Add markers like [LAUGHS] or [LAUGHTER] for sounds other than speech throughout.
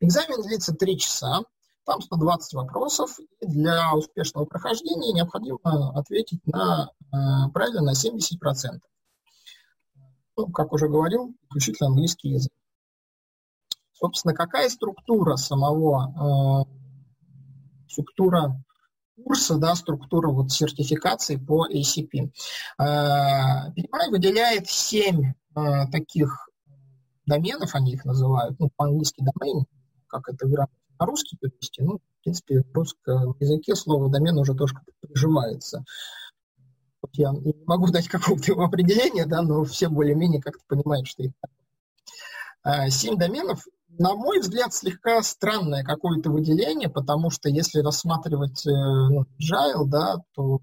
Экзамен длится 3 часа, там 120 вопросов, и для успешного прохождения необходимо ответить на э, правильно на 70%. Ну, как уже говорил, исключительно английский язык. Собственно, какая структура самого, э, структура курса, да, структура вот сертификации по ACP. Э, выделяет 7 э, таких доменов, они их называют, ну, по-английски домен, как это грамотно на русский перевести, ну, в принципе, в русском языке слово домен уже тоже. Вот я не могу дать какого-то его определения, да, но все более-менее как-то понимают, что это а, Семь доменов, на мой взгляд, слегка странное какое-то выделение, потому что если рассматривать э, ну, Agile, да, то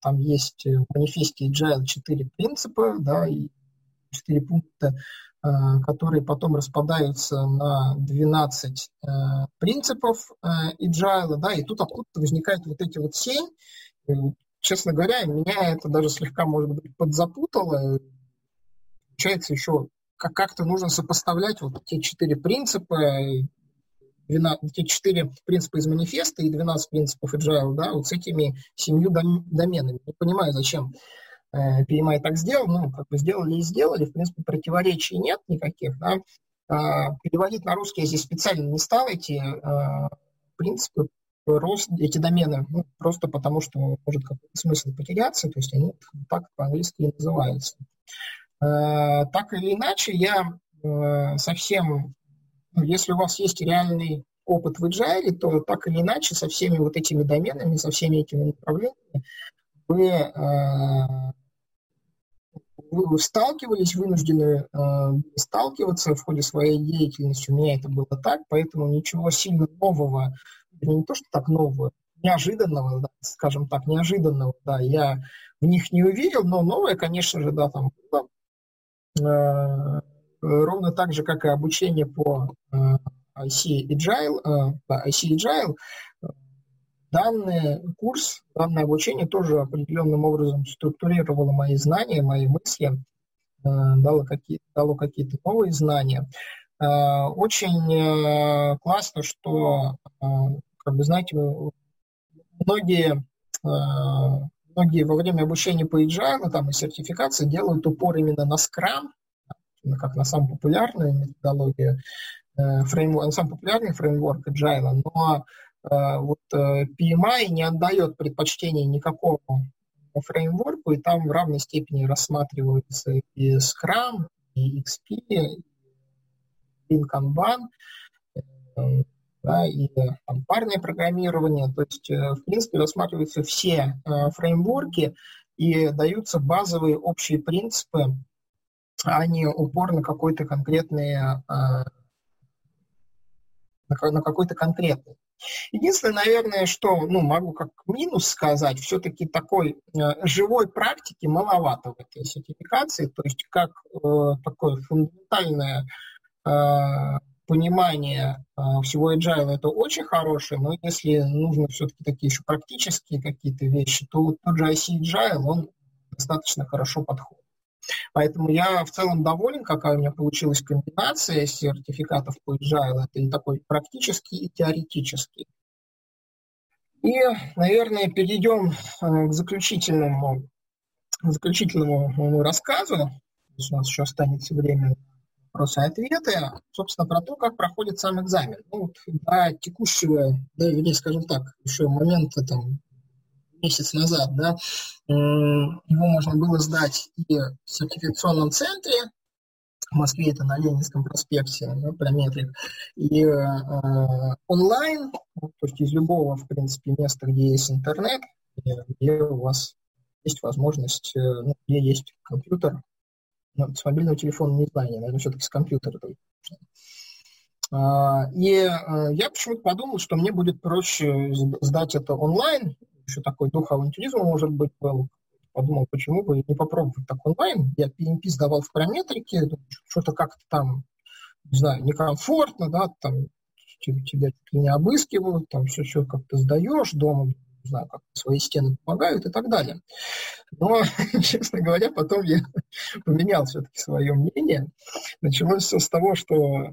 там есть в манифесте Agile четыре принципа, да, и четыре пункта Э, которые потом распадаются на 12 э, принципов э, agile, да, и тут откуда-то возникают вот эти вот семь. Честно говоря, меня это даже слегка, может быть, подзапутало. Получается, еще как-то нужно сопоставлять вот те четыре принципа, 12, те четыре принципа из манифеста и 12 принципов agile, да, вот с этими семью доменами. Не понимаю, зачем PMI э, так сделал, ну, как бы сделали и сделали, в принципе, противоречий нет никаких, да. А, переводить на русский я здесь специально не стал эти а, принципы, рост, эти домены, ну, просто потому что может какой-то смысл потеряться, то есть они так по-английски и называются. А, так или иначе, я совсем, ну, если у вас есть реальный опыт в Agile, то так или иначе со всеми вот этими доменами, со всеми этими направлениями вы вы сталкивались, вынуждены э, сталкиваться в ходе своей деятельности. У меня это было так, поэтому ничего сильно нового, не то что так нового, неожиданного, да, скажем так, неожиданного, да, я в них не увидел, но новое, конечно же, да, там было. Э, ровно так же, как и обучение по э, IC Agile, э, IC Agile, данный курс, данное обучение тоже определенным образом структурировало мои знания, мои мысли, э, дало, какие, дало какие-то новые знания. Э, очень э, классно, что, как бы, знаете, многие, многие во время обучения по Agile там, и сертификации делают упор именно на Scrum, как на самую популярную методологию, фреймворк, самый популярный фреймворк Agile, но вот э, PMI не отдает предпочтения никакому фреймворку, и там в равной степени рассматриваются и Scrum, и XP, и Kanban, э, да, и там, парное программирование. То есть, в принципе, рассматриваются все фреймворки и даются базовые общие принципы, а не упор на какой-то конкретный на какой-то конкретный. Единственное, наверное, что ну, могу как минус сказать, все-таки такой э, живой практики маловато в этой сертификации, то есть как э, такое фундаментальное э, понимание э, всего agile это очень хорошее, но если нужно все-таки такие еще практические какие-то вещи, то вот тот же IC Agile, он достаточно хорошо подходит. Поэтому я в целом доволен, какая у меня получилась комбинация сертификатов по agile. Это и такой практический, и теоретический. И, наверное, перейдем э, к заключительному, заключительному рассказу. У нас еще останется время вопросы и ответы. Собственно, про то, как проходит сам экзамен. Ну, вот до текущего, да, или, скажем так, еще момента там, месяц назад, да, его можно было сдать и в сертификационном центре, в Москве это на Ленинском проспекте, да, Прометрик, и э, онлайн, то есть из любого, в принципе, места, где есть интернет, где у вас есть возможность, э, ну, где есть компьютер, ну, с мобильного телефона не знаю, наверное, все-таки с компьютера. А, и э, я почему-то подумал, что мне будет проще сдать это онлайн, еще такой дух авантюризма, может быть, был. Подумал, почему бы не попробовать так онлайн. Я PNP сдавал в параметрике, что-то как-то там, не знаю, некомфортно, да, там тебя не обыскивают, там все, все как-то сдаешь дома, не знаю, как свои стены помогают и так далее. Но, [LAUGHS] честно говоря, потом я [LAUGHS] поменял все-таки свое мнение. Началось все с того, что э,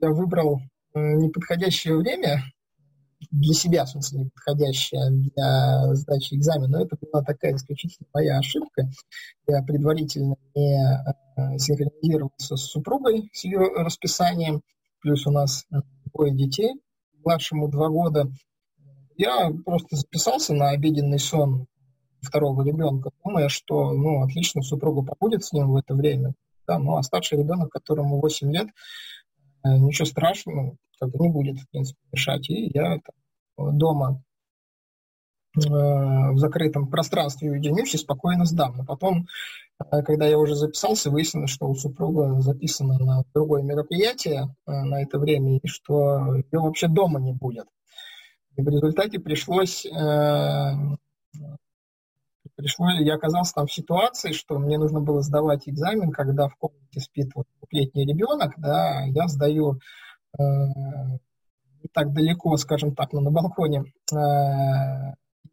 я выбрал неподходящее время для себя, в смысле, неподходящее для сдачи экзамена, но это была такая исключительно моя ошибка. Я предварительно не э, синхронизировался с супругой, с ее расписанием, плюс у нас двое детей, младшему два года. Я просто записался на обеденный сон второго ребенка, думая, что, ну, отлично, супруга побудет с ним в это время. Да, ну, а старший ребенок, которому 8 лет, э, ничего страшного как бы не будет, в принципе, мешать. И я там, дома э, в закрытом пространстве уединюсь и спокойно сдам. Но потом, э, когда я уже записался, выяснилось, что у супруга записано на другое мероприятие на это время, и что ее вообще дома не будет. И в результате пришлось пришло, я оказался там в ситуации, что мне нужно было сдавать экзамен, когда в комнате спит вот двухлетний ребенок, да, я сдаю э, не так далеко, скажем так, но на балконе э,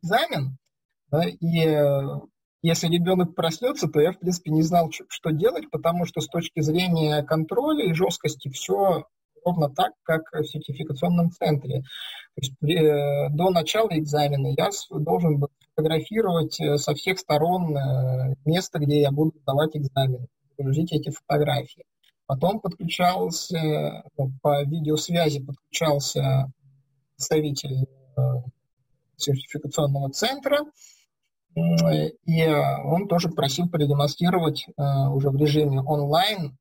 экзамен, да, и э, если ребенок проснется, то я, в принципе, не знал, что делать, потому что с точки зрения контроля и жесткости все ровно так, как в сертификационном центре. То есть э, до начала экзамена я должен был фотографировать э, со всех сторон э, место, где я буду сдавать экзамен, загрузить эти фотографии. Потом подключался, ну, по видеосвязи подключался представитель сертификационного центра, и он тоже просил продемонстрировать уже в режиме онлайн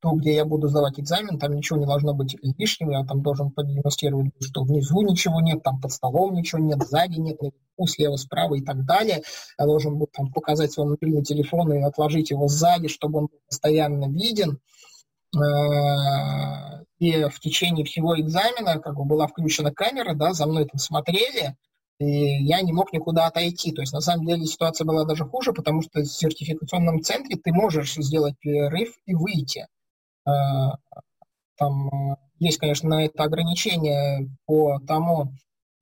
то, где я буду сдавать экзамен, там ничего не должно быть лишнего, я там должен продемонстрировать, что внизу ничего нет, там под столом ничего нет, сзади нет, наверху, слева, справа и так далее. Я должен был там показать свой мобильный телефон и отложить его сзади, чтобы он был постоянно виден. Э, и в течение всего экзамена как бы была включена камера, да, за мной там смотрели, и я не мог никуда отойти. То есть, на самом деле, ситуация была даже хуже, потому что в сертификационном центре ты можешь сделать перерыв и выйти. Э, там э, есть, конечно, на это ограничение по тому,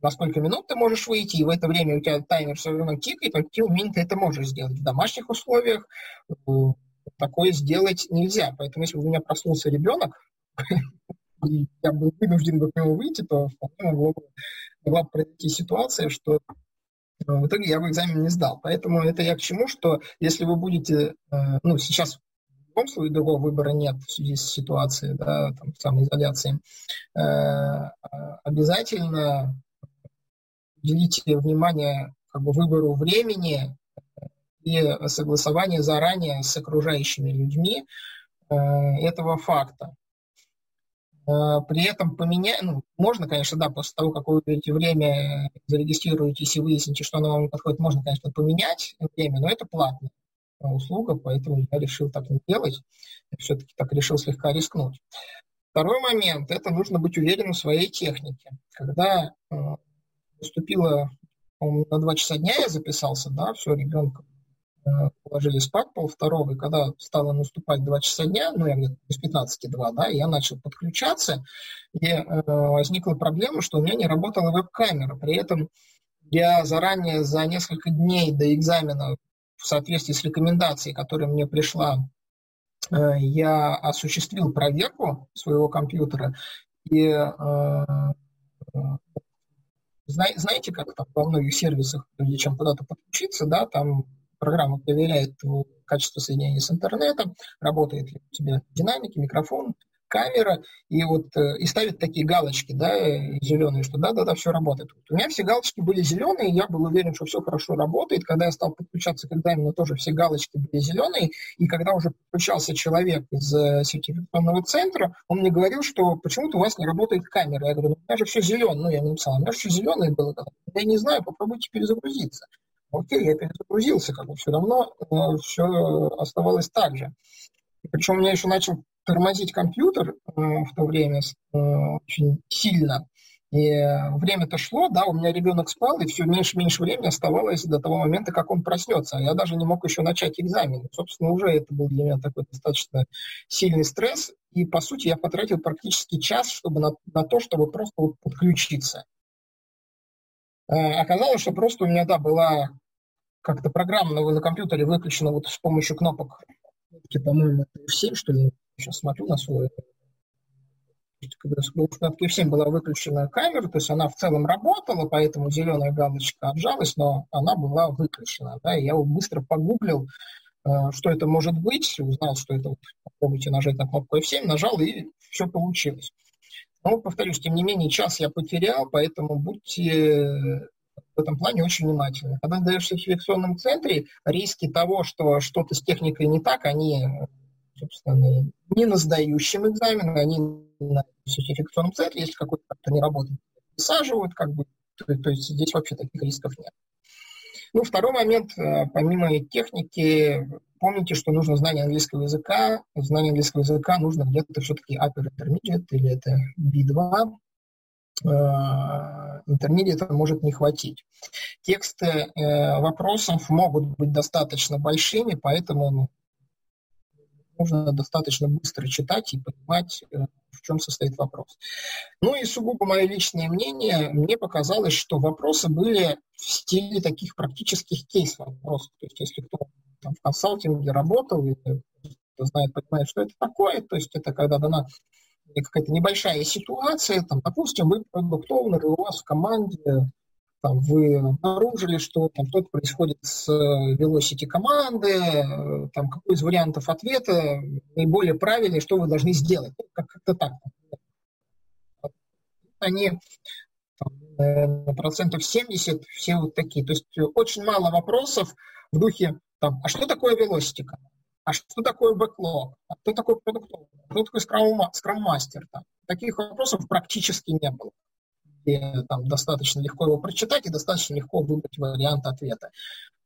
на сколько минут ты можешь выйти, и в это время у тебя таймер все равно тикает, но какие минут ты это можешь сделать. В домашних условиях э, такое сделать нельзя. Поэтому если у меня проснулся ребенок, [LAUGHS] и я был вынужден бы к нему выйти, то вполне бы, могла произойти ситуация, что в итоге я бы экзамен не сдал. Поэтому это я к чему, что если вы будете, ну, сейчас любом случае другого выбора нет в связи с ситуацией, да, там, самоизоляции, э, обязательно уделите внимание как бы, выбору времени и согласованию заранее с окружающими людьми э, этого факта. Э, при этом поменять, ну, можно, конечно, да, после того, как вы выберете время, зарегистрируетесь и выясните, что оно вам подходит, можно, конечно, поменять время, но это платно услуга, поэтому я решил так не делать. Я все-таки так решил слегка рискнуть. Второй момент – это нужно быть уверенным в своей технике. Когда э, наступило, на два часа дня я записался, да, все, ребенка э, положили спать пол второго, и когда стало наступать два часа дня, ну, я где-то без 15 два, да, я начал подключаться, и э, возникла проблема, что у меня не работала веб-камера. При этом я заранее за несколько дней до экзамена в соответствии с рекомендацией, которая мне пришла, э, я осуществил проверку своего компьютера. И э, э, знаете, как там во многих сервисах, прежде чем куда-то подключиться, да, там программа проверяет качество соединения с интернетом, работает ли у тебя динамики, микрофон, камера, и вот э, и ставит такие галочки, да, зеленые, что да-да-да, все работает. Вот у меня все галочки были зеленые, я был уверен, что все хорошо работает. Когда я стал подключаться к экзамену, тоже все галочки были зеленые, и когда уже подключался человек из э, сертификационного центра, он мне говорил, что почему-то у вас не работает камера. Я говорю, ну у меня же все зеленое, ну я написал, у меня же все зеленое было. Я не знаю, попробуйте перезагрузиться. Окей, я перезагрузился, как бы все равно э, все оставалось так же. Причем меня еще начал тормозить компьютер э, в то время э, очень сильно. И время-то шло, да, у меня ребенок спал, и все меньше-меньше времени оставалось до того момента, как он проснется. А я даже не мог еще начать экзамен. Собственно, уже это был для меня такой достаточно сильный стресс. И, по сути, я потратил практически час чтобы на, на то, чтобы просто вот подключиться. Э, оказалось, что просто у меня, да, была как-то программа на, на компьютере выключена вот с помощью кнопок, по-моему, F7, что ли, Сейчас смотрю на свой когда у вкладки 7 была выключена камера, то есть она в целом работала, поэтому зеленая галочка отжалась, но она была выключена. Да, и я быстро погуглил, э, что это может быть, узнал, что это, попробуйте нажать на кнопку F7, нажал, и все получилось. Но, повторюсь, тем не менее, час я потерял, поэтому будьте в этом плане очень внимательны. Когда даешь в сертификационном центре, риски того, что что-то с техникой не так, они, собственно, не на сдающем экзамене, они на сертификационном центре, если какой-то не работает, высаживают, как бы, то, то есть здесь вообще таких рисков нет. Ну, второй момент, э, помимо техники, помните, что нужно знание английского языка. Знание английского языка нужно где-то все-таки upper intermediate или это B2. Э, интермедиата может не хватить. Тексты э, вопросов могут быть достаточно большими, поэтому ну, нужно достаточно быстро читать и понимать, э, в чем состоит вопрос. Ну и сугубо мое личное мнение, мне показалось, что вопросы были в стиле таких практических кейс-вопросов. То есть если кто там, в консалтинге работал или знает, понимает, что это такое, то есть это когда дана какая-то небольшая ситуация, там, допустим, вы продукт-оунер, и у вас в команде там, вы обнаружили, что там что-то происходит с э, velocity команды, э, там, какой из вариантов ответа наиболее правильный, что вы должны сделать. Ну, как- как-то так. Они там, процентов 70 все вот такие. То есть очень мало вопросов в духе, там, а что такое velocity а что такое бэклог, а кто такой продуктовый, кто такой скрам-мастер. Таких вопросов практически не было. И, там достаточно легко его прочитать и достаточно легко выбрать вариант ответа.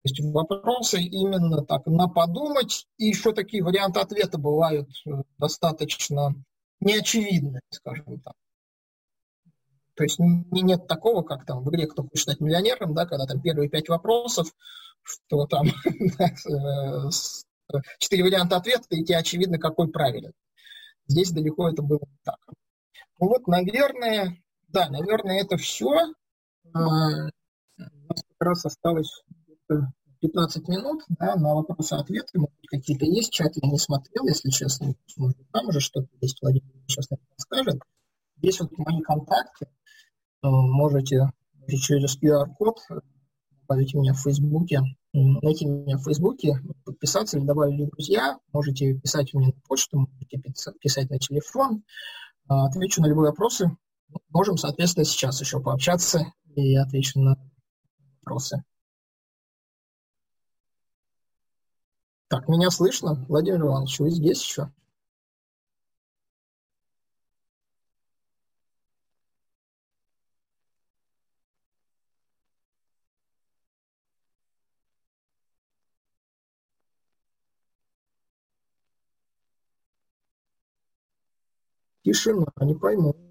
То есть вопросы именно так на подумать, и еще такие варианты ответа бывают э, достаточно неочевидные, скажем так. То есть не, нет такого, как там в игре «Кто хочет стать миллионером», да, когда там первые пять вопросов, что там [LAUGHS] э, четыре варианта ответа, и тебе очевидно, какой правильный. Здесь далеко это было не так. Ну вот, наверное, да, наверное, это все. А, у нас как раз осталось 15 минут да, на вопросы-ответы. Может какие-то есть, чат я не смотрел, если честно. Может, там уже что-то есть, Владимир сейчас расскажет. Здесь вот мои контакты. Можете через QR-код добавить меня в Фейсбуке найти меня в Фейсбуке, подписаться или добавить в друзья. Можете писать мне на почту, можете писать на телефон. А, отвечу на любые вопросы. Можем, соответственно, сейчас еще пообщаться и отвечу на вопросы. Так, меня слышно? Владимир Иванович, вы здесь еще? Тишина, не пойму.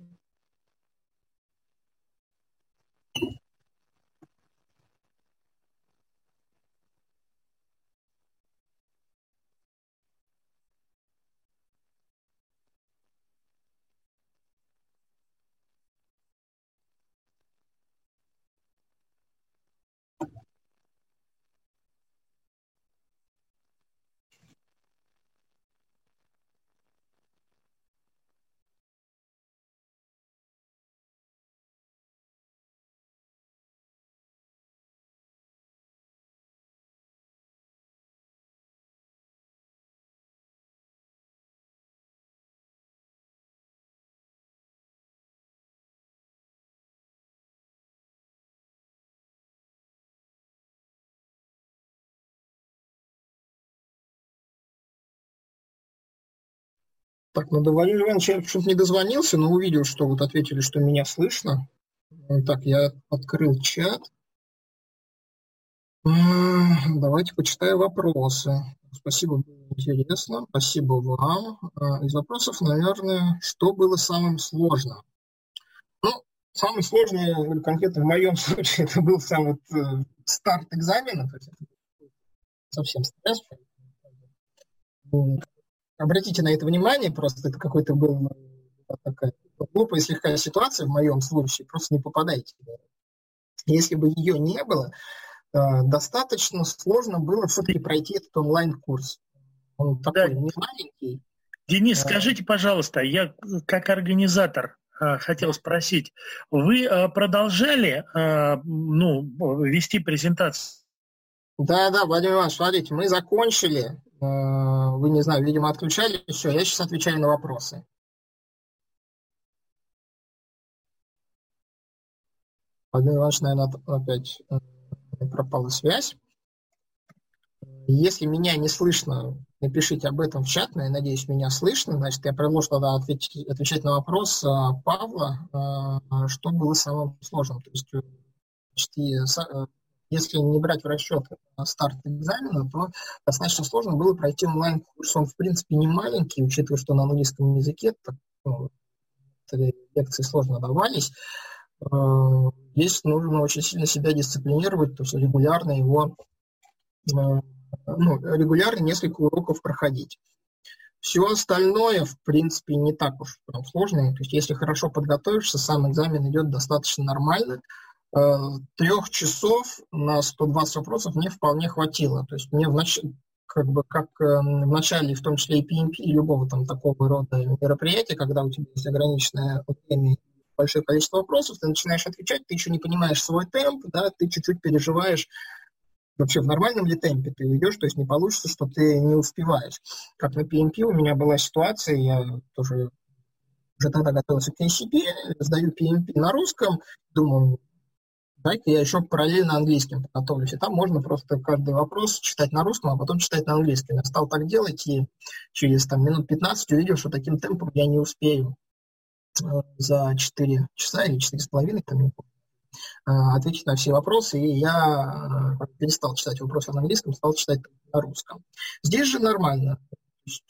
Так, ну до Валерия Ивановича я почему-то не дозвонился, но увидел, что вот ответили, что меня слышно. Так, я открыл чат. Давайте почитаю вопросы. Спасибо, было интересно. Спасибо вам. А, из вопросов, наверное, что было самым сложным? Ну, самое сложное, конкретно в моем [LAUGHS] случае, это был сам вот э, старт экзамена. То есть совсем стресс обратите на это внимание, просто это какой-то был такая глупая слегка ситуация в моем случае, просто не попадайте. Если бы ее не было, э, достаточно сложно было все-таки пройти этот онлайн-курс. Он такой не маленький, Денис, скажите, пожалуйста, я как организатор хотел спросить, вы продолжали ну, вести презентацию? Да, да, Владимир Иванович, смотрите, мы закончили. Вы, не знаю, видимо, отключали все. Я сейчас отвечаю на вопросы. Владимир Иванович, наверное, опять э, пропала связь. Если меня не слышно, напишите об этом в чат, но я надеюсь, меня слышно. Значит, я предложу тогда ответить, отвечать на вопрос э, Павла, э, что было самым сложным. То есть, значит, если не брать в расчет старт экзамена, то достаточно сложно было пройти онлайн-курс. Он, в принципе, не маленький, учитывая, что на английском языке так, ну, лекции сложно давались. Э, здесь нужно очень сильно себя дисциплинировать, то есть регулярно его, э, ну, регулярно несколько уроков проходить. Все остальное, в принципе, не так уж прям сложно. То есть, если хорошо подготовишься, сам экзамен идет достаточно нормально. Э, Трех часов на 120 вопросов мне вполне хватило. То есть, мне в нач... как бы как в начале, в том числе и PMP, и любого там такого рода мероприятия, когда у тебя есть ограниченное время большое количество вопросов, ты начинаешь отвечать, ты еще не понимаешь свой темп, да, ты чуть-чуть переживаешь, вообще в нормальном ли темпе ты идешь, то есть не получится, что ты не успеваешь. Как на PMP у меня была ситуация, я тоже уже тогда готовился к ACP, сдаю PMP на русском, думаю, дай-ка я еще параллельно английским подготовлюсь. И там можно просто каждый вопрос читать на русском, а потом читать на английском. Я стал так делать, и через там, минут 15 увидел, что таким темпом я не успею за 4 часа или 4,5, там, не помню, а, ответить на все вопросы, и я э, перестал читать вопросы на английском, стал читать на русском. Здесь же нормально.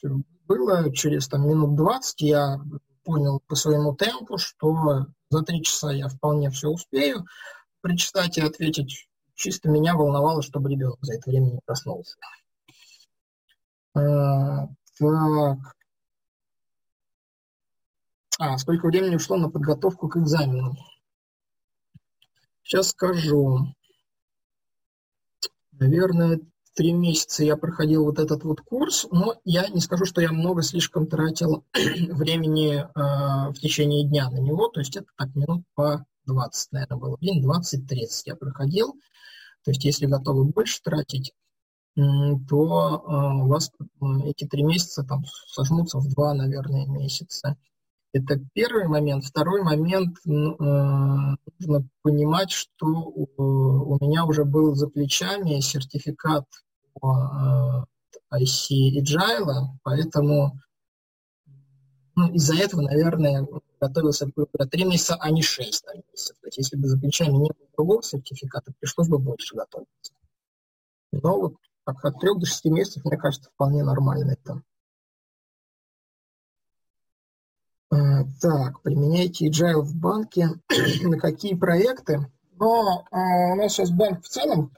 Э, было через там, минут 20, я понял по своему темпу, что за 3 часа я вполне все успею прочитать и ответить. Чисто меня волновало, чтобы ребенок за это время не проснулся. А, так, а, сколько времени ушло на подготовку к экзамену? Сейчас скажу. Наверное, три месяца я проходил вот этот вот курс, но я не скажу, что я много слишком тратил [CLEARS THROAT] времени э, в течение дня на него, то есть это так минут по 20, наверное, было. День 20-30 я проходил. То есть если готовы больше тратить, то э, у вас эти три месяца там сожмутся в два, наверное, месяца. Это первый момент. Второй момент, э, нужно понимать, что у меня уже был за плечами сертификат по э, IC Agile, поэтому ну, из-за этого, наверное, готовился бы три месяца, а не шесть месяцев. То есть если бы за не было другого сертификата, пришлось бы больше готовиться. Но вот от трех до шести месяцев, мне кажется, вполне нормально это. А, так, применяйте agile в банке. [CLEARS THROAT] На какие проекты? Но а, у нас сейчас банк в целом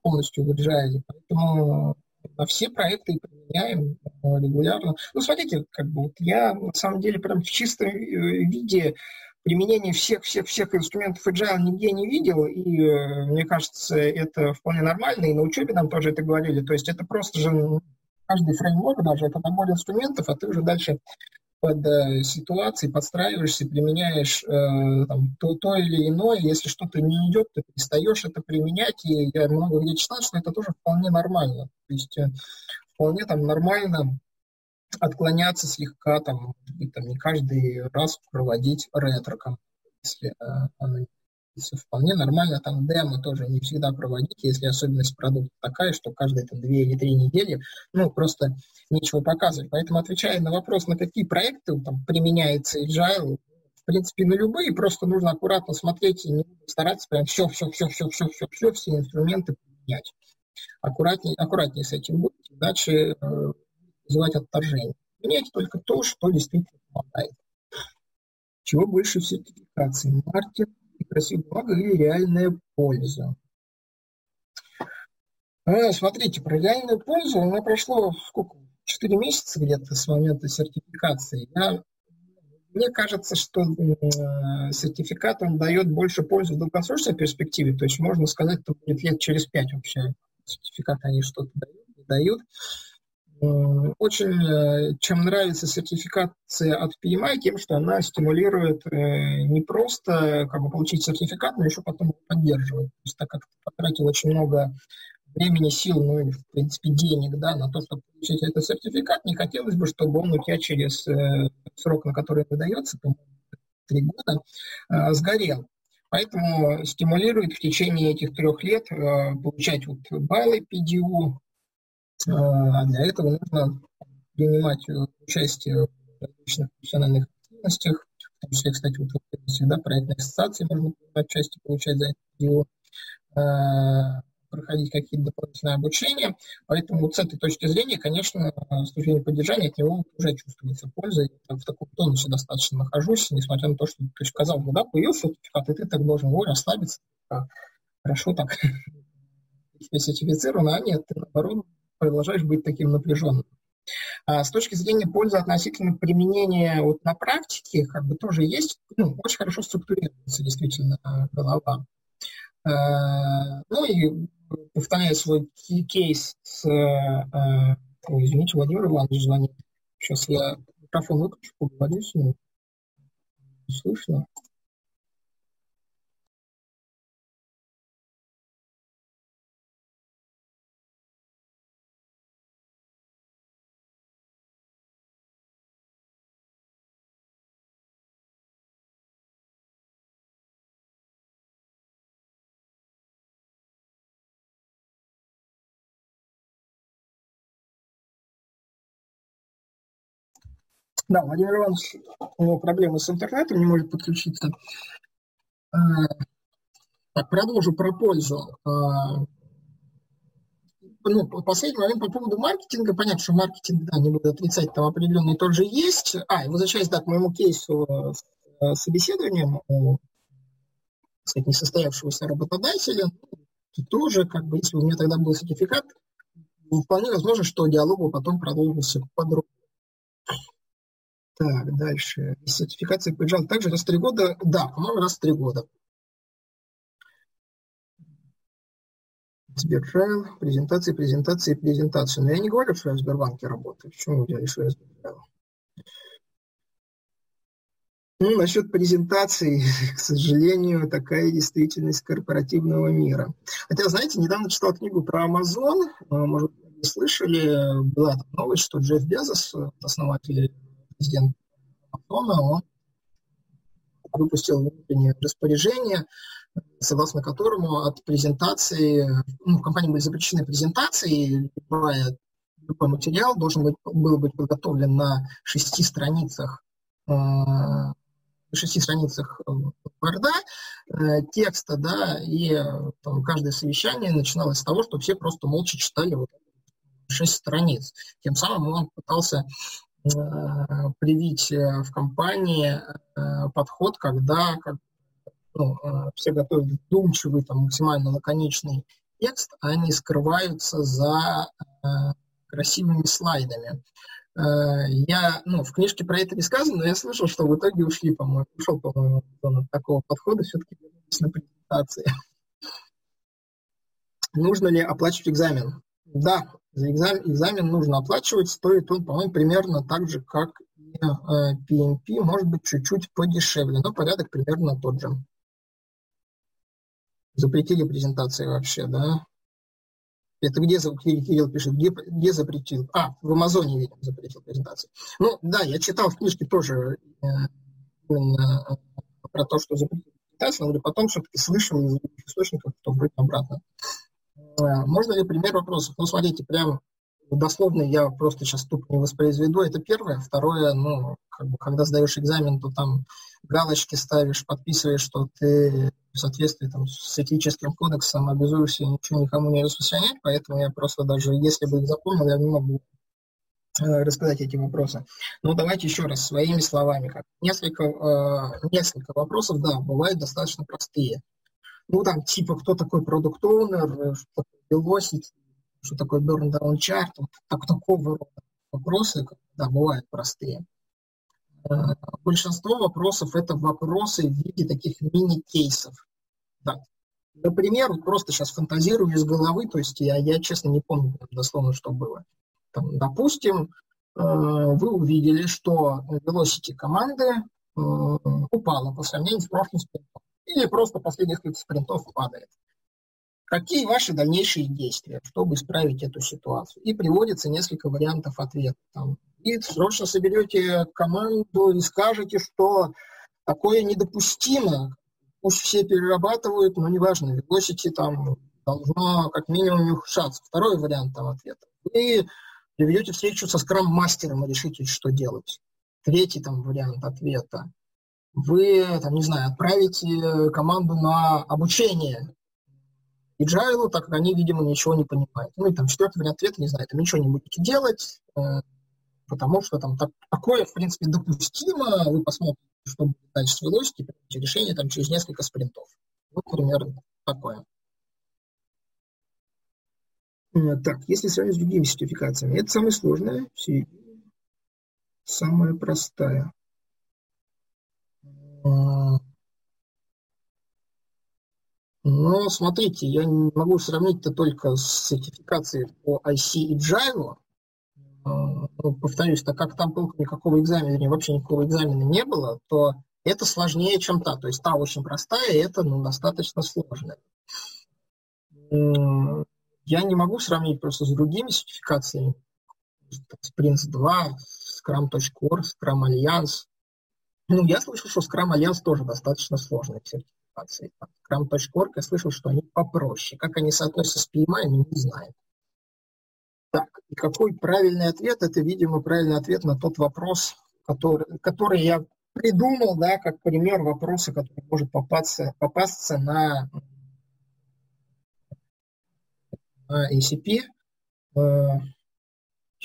полностью в agile, поэтому на все проекты применяем а, регулярно. Ну, смотрите, как бы вот я на самом деле прям в чистом э, виде применение всех-всех-всех инструментов agile нигде не видел, и э, мне кажется, это вполне нормально, и на учебе нам тоже это говорили, то есть это просто же каждый фреймворк даже, это набор инструментов, а ты уже дальше под э, ситуации подстраиваешься, применяешь э, там, то, то или иное. Если что-то не идет, ты перестаешь это применять. И я много где читал, что это тоже вполне нормально. То есть э, вполне там нормально отклоняться слегка, там, там не каждый раз проводить ретро, если э, оно вполне нормально там демо тоже не всегда проводить, если особенность продукта такая, что каждые там две или три недели, ну, просто нечего показывать. Поэтому, отвечая на вопрос, на какие проекты там применяется agile, в принципе, на любые, просто нужно аккуратно смотреть и не стараться прям все, все, все, все, все, все, все, все инструменты применять. Аккуратнее, аккуратнее с этим будет, иначе э, вызывать отторжение. Меняйте только то, что действительно помогает. Чего больше сертификации? Маркетинг, красивая бумага или реальная польза. А, смотрите, про реальную пользу у меня прошло сколько? 4 месяца где-то с момента сертификации. Я, мне кажется, что э, сертификат он дает больше пользы в долгосрочной перспективе. То есть можно сказать, что будет лет через 5 вообще сертификаты они что-то дают, не дают. Очень, э, чем нравится сертификация от PMI, тем, что она стимулирует э, не просто как бы, получить сертификат, но еще потом его поддерживать. То есть, так как ты потратил очень много времени, сил, ну и, в принципе, денег, да, на то, чтобы получить этот сертификат, не хотелось бы, чтобы он у тебя через э, срок, на который выдается, три года, э, сгорел. Поэтому стимулирует в течение этих трех лет э, получать вот баллы PDU, э, а для этого нужно принимать участие в различных профессиональных активностях, в том числе, кстати, вот всегда проектной ассоциации можно принимать участие, получать за это PDU проходить какие-то дополнительные обучения. Поэтому с этой точки зрения, конечно, с точки поддержания от него уже чувствуется польза. Я в таком тонусе достаточно нахожусь, несмотря на то, что ты сказал, ну да, появился сертификат, ты так должен его расслабиться. Хорошо так [LAUGHS] себя сертифицирован, а нет, ты наоборот продолжаешь быть таким напряженным. А с точки зрения пользы относительно применения вот на практике, как бы тоже есть, ну, очень хорошо структурируется действительно голова. А, ну и повторяю свой кейс с... Э, ой, извините, Владимир Иванович звонит. Сейчас я микрофон выключу, поговорю с ним. Слышно? Да, Владимир Иванович, у него проблемы с интернетом, не может подключиться. Э, так, продолжу про пользу. Э, ну, последний момент по поводу маркетинга. Понятно, что маркетинг, да, не буду отрицать, там определенный тоже есть. А, и возвращаясь, да, к моему кейсу с э, собеседованием у, кстати, несостоявшегося работодателя, то тоже, как бы, если у меня тогда был сертификат, вполне возможно, что диалог бы потом продолжился подробно. Так, дальше. Сертификация PGL также раз в три года? Да, по-моему, раз в три года. Сберджайл, презентации, презентации, презентации. Но я не говорю, что я в Сбербанке работаю. Почему я решил Сберджайл? Ну, насчет презентаций, [LAUGHS] к сожалению, такая действительность корпоративного мира. Хотя, знаете, недавно читал книгу про Amazon, может, вы слышали, была новость, что Джефф Безос, основатель президент Амазона, он выпустил внутреннее распоряжение, согласно которому от презентации, ну, в компании были запрещены презентации, любая, любой материал должен быть, был быть подготовлен на шести страницах э, шести страницах Word, э, текста, да, и там, каждое совещание начиналось с того, что все просто молча читали вот шесть страниц. Тем самым он пытался Э, привить э, в компании э, подход, когда как, ну, все готовят вдумчивый, там, максимально лаконичный текст, а они скрываются за красивыми слайдами. Я, ну, в книжке про это не сказано, но я слышал, что в итоге ушли, по-моему, ушел, по-моему, от такого подхода, все-таки на презентации. [LAUGHS] Нужно ли оплачивать экзамен? Да, за экзамен, экзамен нужно оплачивать, стоит он, по-моему, примерно так же, как и PMP, э, может быть, чуть-чуть подешевле, но порядок примерно тот же. Запретили презентации вообще, да? Это где, Кирилл пишет, где, где запретил? А, в Амазоне, видимо, запретил презентации. Ну, да, я читал в книжке тоже э, э, про то, что запретил презентации, но потом все-таки слышал из источников, что будет обратно. Э, можно ли пример вопросов? Ну, смотрите, прям дословно я просто сейчас тут не воспроизведу. Это первое. Второе, ну, как бы, когда сдаешь экзамен, то там галочки ставишь, подписываешь, что ты в соответствии там, с этическим кодексом обязуешься ничего никому не распространять, поэтому я просто даже, если бы их запомнил, я не могу э, рассказать эти вопросы. Но давайте еще раз своими словами. Как несколько, э, несколько вопросов, да, бывают достаточно простые ну, там, типа, кто такой продукт оунер что такое velocity, что такое burn down chart, вот так, такого рода вопросы, да, бывают простые. Э, большинство вопросов – это вопросы в виде таких мини-кейсов. Да. Например, вот просто сейчас фантазирую из головы, то есть я, я честно не помню дословно, что было. Там, допустим, вы увидели, что velocity команды упала по сравнению с прошлым спринтом. Или просто после нескольких спринтов падает. Какие ваши дальнейшие действия, чтобы исправить эту ситуацию? И приводится несколько вариантов ответа. И срочно соберете команду и скажете, что такое недопустимо. Пусть все перерабатывают, но неважно, velocity там должно как минимум ухудшаться. Второй вариант там ответа. Вы приведете встречу со скрам-мастером и решите, что делать. Третий там вариант ответа. Вы, там, не знаю, отправите команду на обучение agile, так как они, видимо, ничего не понимают. Ну и там четвертый вариант ответа, не знаю, там ничего не будете делать, э, потому что там так, такое, в принципе, допустимо, вы посмотрите, что будет дальше с velocity, примите решение там через несколько спринтов. Вот примерно такое. Э, так, если сравнивать с другими сертификациями, это самое сложное, самая простая. Но смотрите, я не могу сравнить это только с сертификацией по IC и Java. А, ну, повторюсь, так как там толком никакого экзамена, вернее, вообще никакого экзамена не было, то это сложнее, чем та. То есть та очень простая, и это ну, достаточно сложная. Я не могу сравнить просто с другими сертификациями. Sprints 2, Scrum.org, Scrum Alliance. Ну, я слышал, что Scrum Alliance тоже достаточно сложная сертификация. Scrum.org я слышал, что они попроще. Как они соотносятся с PMI, не знаю. Так, и какой правильный ответ? Это, видимо, правильный ответ на тот вопрос, который, который я придумал, да, как пример вопроса, который может попасться, попасться на, на ACP.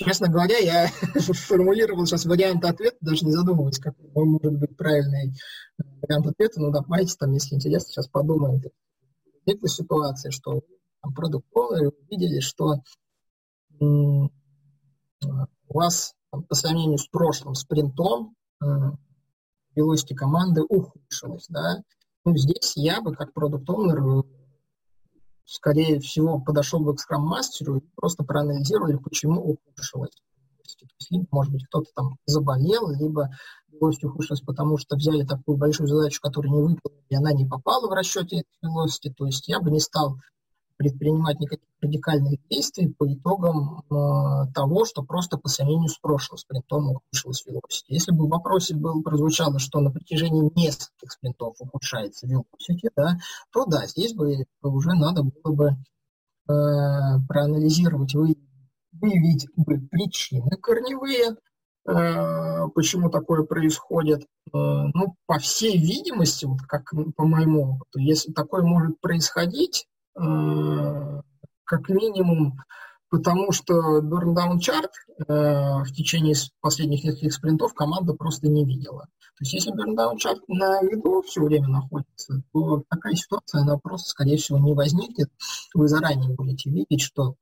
Э, честно говоря, я [LAUGHS] формулировал сейчас вариант ответа, даже не задумываясь, какой может быть правильный вариант ответа, ну давайте там, если интересно, сейчас подумаем. Возникла ситуация, что там, продукт увидели, что у вас там, по сравнению с прошлым спринтом э, velocity команды ухудшилась, да. Ну, здесь я бы, как продукт оунер скорее всего, подошел бы к скрам-мастеру и просто проанализировали, почему ухудшилась. То есть, может быть, кто-то там заболел, либо velocity ухудшилась, потому что взяли такую большую задачу, которую не выполнили, и она не попала в расчете velocity. То есть я бы не стал предпринимать никаких радикальных действий по итогам э, того, что просто по сравнению с прошлым спринтом ухудшилась velocity. Если бы в вопросе было, прозвучало, что на протяжении нескольких спринтов ухудшается velocity, да, то да, здесь бы уже надо было бы э, проанализировать, вы, выявить бы причины корневые, э, почему такое происходит. Э, ну, по всей видимости, вот как по моему опыту, если такое может происходить, как минимум потому что burn down chart э, в течение последних нескольких спринтов команда просто не видела. То есть если burn down chart на виду все время находится, то такая ситуация, она просто, скорее всего, не возникнет. Вы заранее будете видеть, что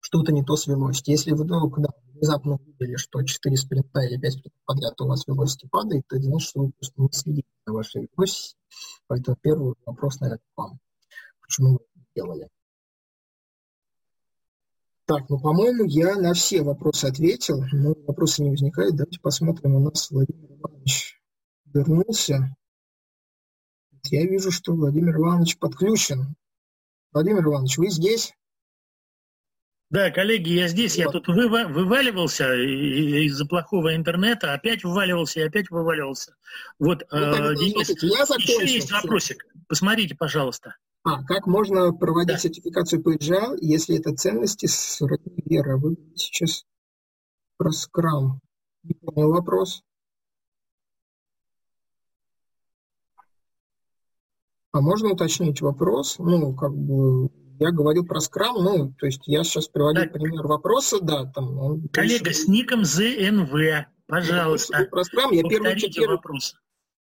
что-то не то с velocity. Если вы вдруг да, внезапно увидели, что 4 спринта или 5 спринтов подряд у вас velocity падает, то это значит, что вы просто не следите за вашей velocity. Поэтому первый вопрос, наверное, к вам. Почему вы делали. Так, ну, по-моему, я на все вопросы ответил, но вопросы не возникают. Давайте посмотрим, у нас Владимир Иванович вернулся. Я вижу, что Владимир Иванович подключен. Владимир Иванович, вы здесь? Да, коллеги, я здесь. Я тут вываливался из-за плохого интернета, опять вываливался и опять вываливался. Вот, ну, э, Денис, я еще есть вопросик. Посмотрите, пожалуйста. А, как можно проводить да. сертификацию по agile, если это ценности с веры? Вы сейчас про Scrum. Не понял вопрос. А можно уточнить вопрос? Ну, как бы, я говорил про Scrum, ну, то есть я сейчас приводил так. пример вопроса, да, там... Он Коллега пишет, с ником ЗНВ, пожалуйста, про Scrum, я первый четыре вопроса.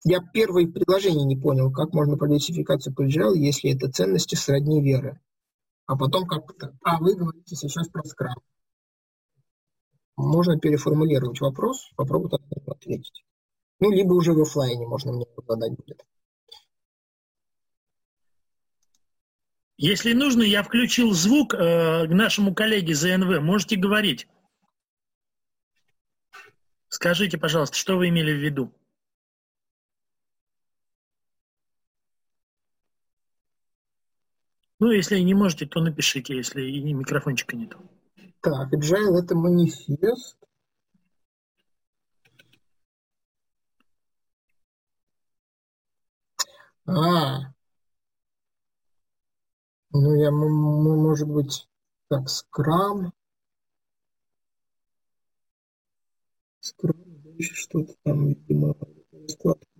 Я первое предложение не понял, как можно проводить сертификацию по Agile, если это ценности сродни веры. А потом как-то... А, вы говорите сейчас про скрам. Можно переформулировать вопрос, попробовать ответить. Ну, либо уже в офлайне можно мне задать будет. Если нужно, я включил звук э, к нашему коллеге ЗНВ. Можете говорить. Скажите, пожалуйста, что вы имели в виду? Ну, если не можете, то напишите, если и микрофончика нету. Так, agile это манифест. А, ну я, может быть, так, скрам. Скрам, дальше что-то там, видимо, раскладка.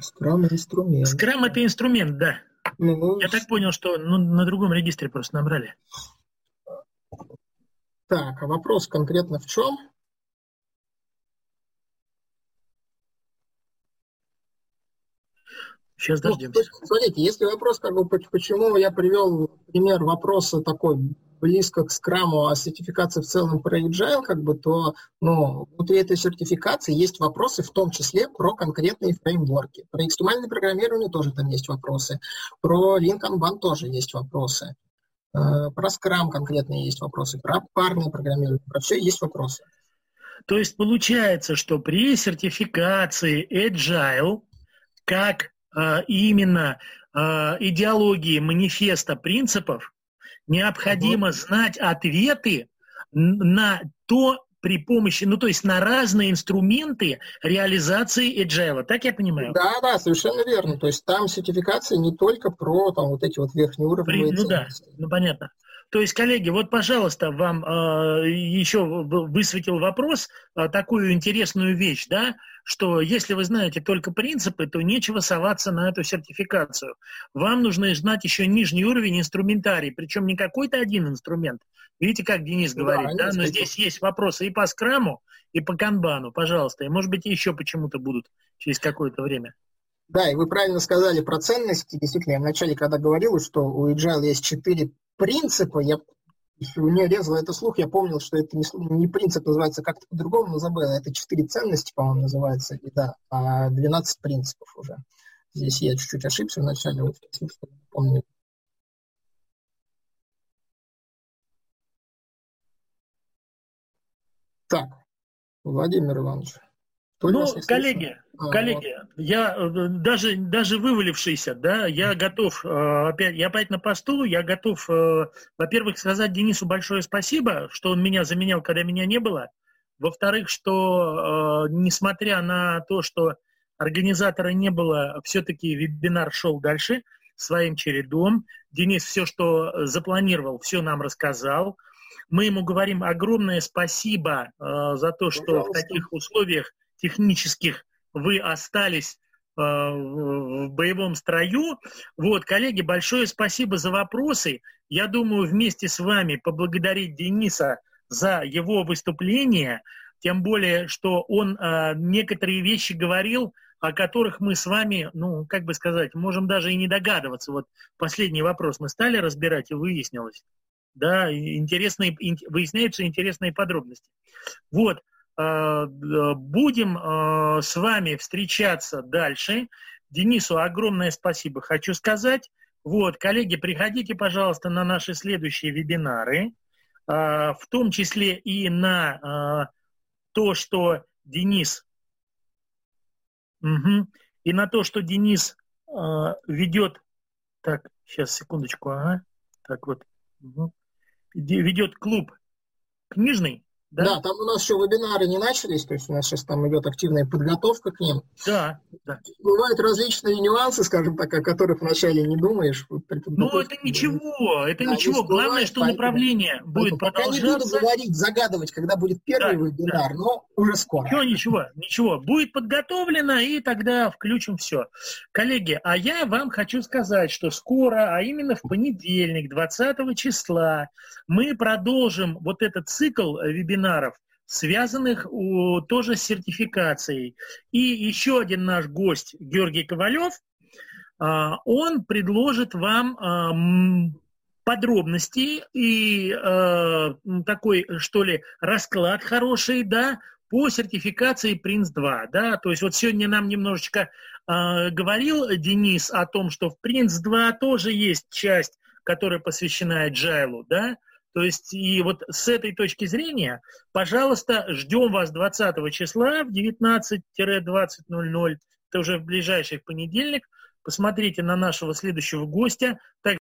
Скрам инструмент. Скрам это инструмент, да. Ну, Я так понял, что ну, на другом регистре просто набрали. Так, а вопрос конкретно в чем? Сейчас ну, дождемся. Ну, смотрите, если вопрос, как бы, почему я привел пример вопроса такой близко к скраму, а сертификация в целом про agile, как бы, то ну, внутри этой сертификации есть вопросы, в том числе про конкретные фреймворки. Про экстремальное программирование тоже там есть вопросы. Про Link Kanban тоже есть вопросы. Э, про скрам конкретно есть вопросы. Про парное программирование. Про все есть вопросы. То есть получается, что при сертификации Agile, как э, именно э, идеологии манифеста принципов, Необходимо угу. знать ответы на то, при помощи, ну то есть на разные инструменты реализации agile. Так я понимаю? Да, да, совершенно верно. То есть там сертификация не только про там вот эти вот верхние уровни. Ну да, ну понятно. То есть, коллеги, вот, пожалуйста, вам э, еще высветил вопрос, э, такую интересную вещь, да, что если вы знаете только принципы, то нечего соваться на эту сертификацию. Вам нужно знать еще нижний уровень инструментарий, причем не какой-то один инструмент. Видите, как Денис говорит, да, да? но здесь есть вопросы и по скраму, и по канбану, пожалуйста, и может быть еще почему-то будут через какое-то время. Да, и вы правильно сказали про ценности. Действительно, я вначале, когда говорил, что у Agile есть четыре принципа, я мне резало это слух, я помнил, что это не, не принцип называется как-то по-другому, но забыл. Это четыре ценности, по-моему, называется, и да, а 12 принципов уже. Здесь я чуть-чуть ошибся вначале, вот помню. Так, Владимир Иванович. Ну, коллеги, а, коллеги, я э, даже, даже вывалившийся, да, я готов, э, опять, я опять на посту, я готов, э, во-первых, сказать Денису большое спасибо, что он меня заменял, когда меня не было. Во-вторых, что несмотря на то, что организатора не было, все-таки вебинар шел дальше своим чередом. Денис все, что запланировал, все нам рассказал. Мы ему говорим огромное спасибо за то, что Пожалуйста. в таких условиях технических вы остались э, в боевом строю. Вот, коллеги, большое спасибо за вопросы. Я думаю, вместе с вами поблагодарить Дениса за его выступление, тем более, что он э, некоторые вещи говорил, о которых мы с вами, ну, как бы сказать, можем даже и не догадываться. Вот последний вопрос мы стали разбирать, и выяснилось. Да, интересные, выясняются интересные подробности. Вот, будем э, с вами встречаться дальше. Денису огромное спасибо хочу сказать. Вот, коллеги, приходите, пожалуйста, на наши следующие вебинары, э, в том числе и на то, что Денис, угу, и на то, что Денис ведет, так, сейчас, секундочку, ага, так вот, угу, ведет клуб книжный, да? да, там у нас еще вебинары не начались, то есть у нас сейчас там идет активная подготовка к ним. Да, да. Бывают различные нюансы, скажем так, о которых вначале не думаешь. Ну, это ничего, это да, ничего. Главное, что поэтому, направление будет поэтому продолжаться. Пока не буду говорить, загадывать, когда будет первый да, вебинар, да. но уже скоро. Ничего, ничего, ничего. Будет подготовлено, и тогда включим все. Коллеги, а я вам хочу сказать, что скоро, а именно в понедельник, 20 числа, мы продолжим вот этот цикл вебинаров вебинаров, связанных у, тоже с сертификацией. И еще один наш гость, Георгий Ковалев, а, он предложит вам а, подробности и а, такой, что ли, расклад хороший, да, по сертификации Принц-2, да, то есть вот сегодня нам немножечко э, говорил Денис о том, что в Принц-2 тоже есть часть, которая посвящена Agile, да, То есть, и вот с этой точки зрения, пожалуйста, ждем вас 20 числа в 19-20.00, это уже в ближайший понедельник. Посмотрите на нашего следующего гостя.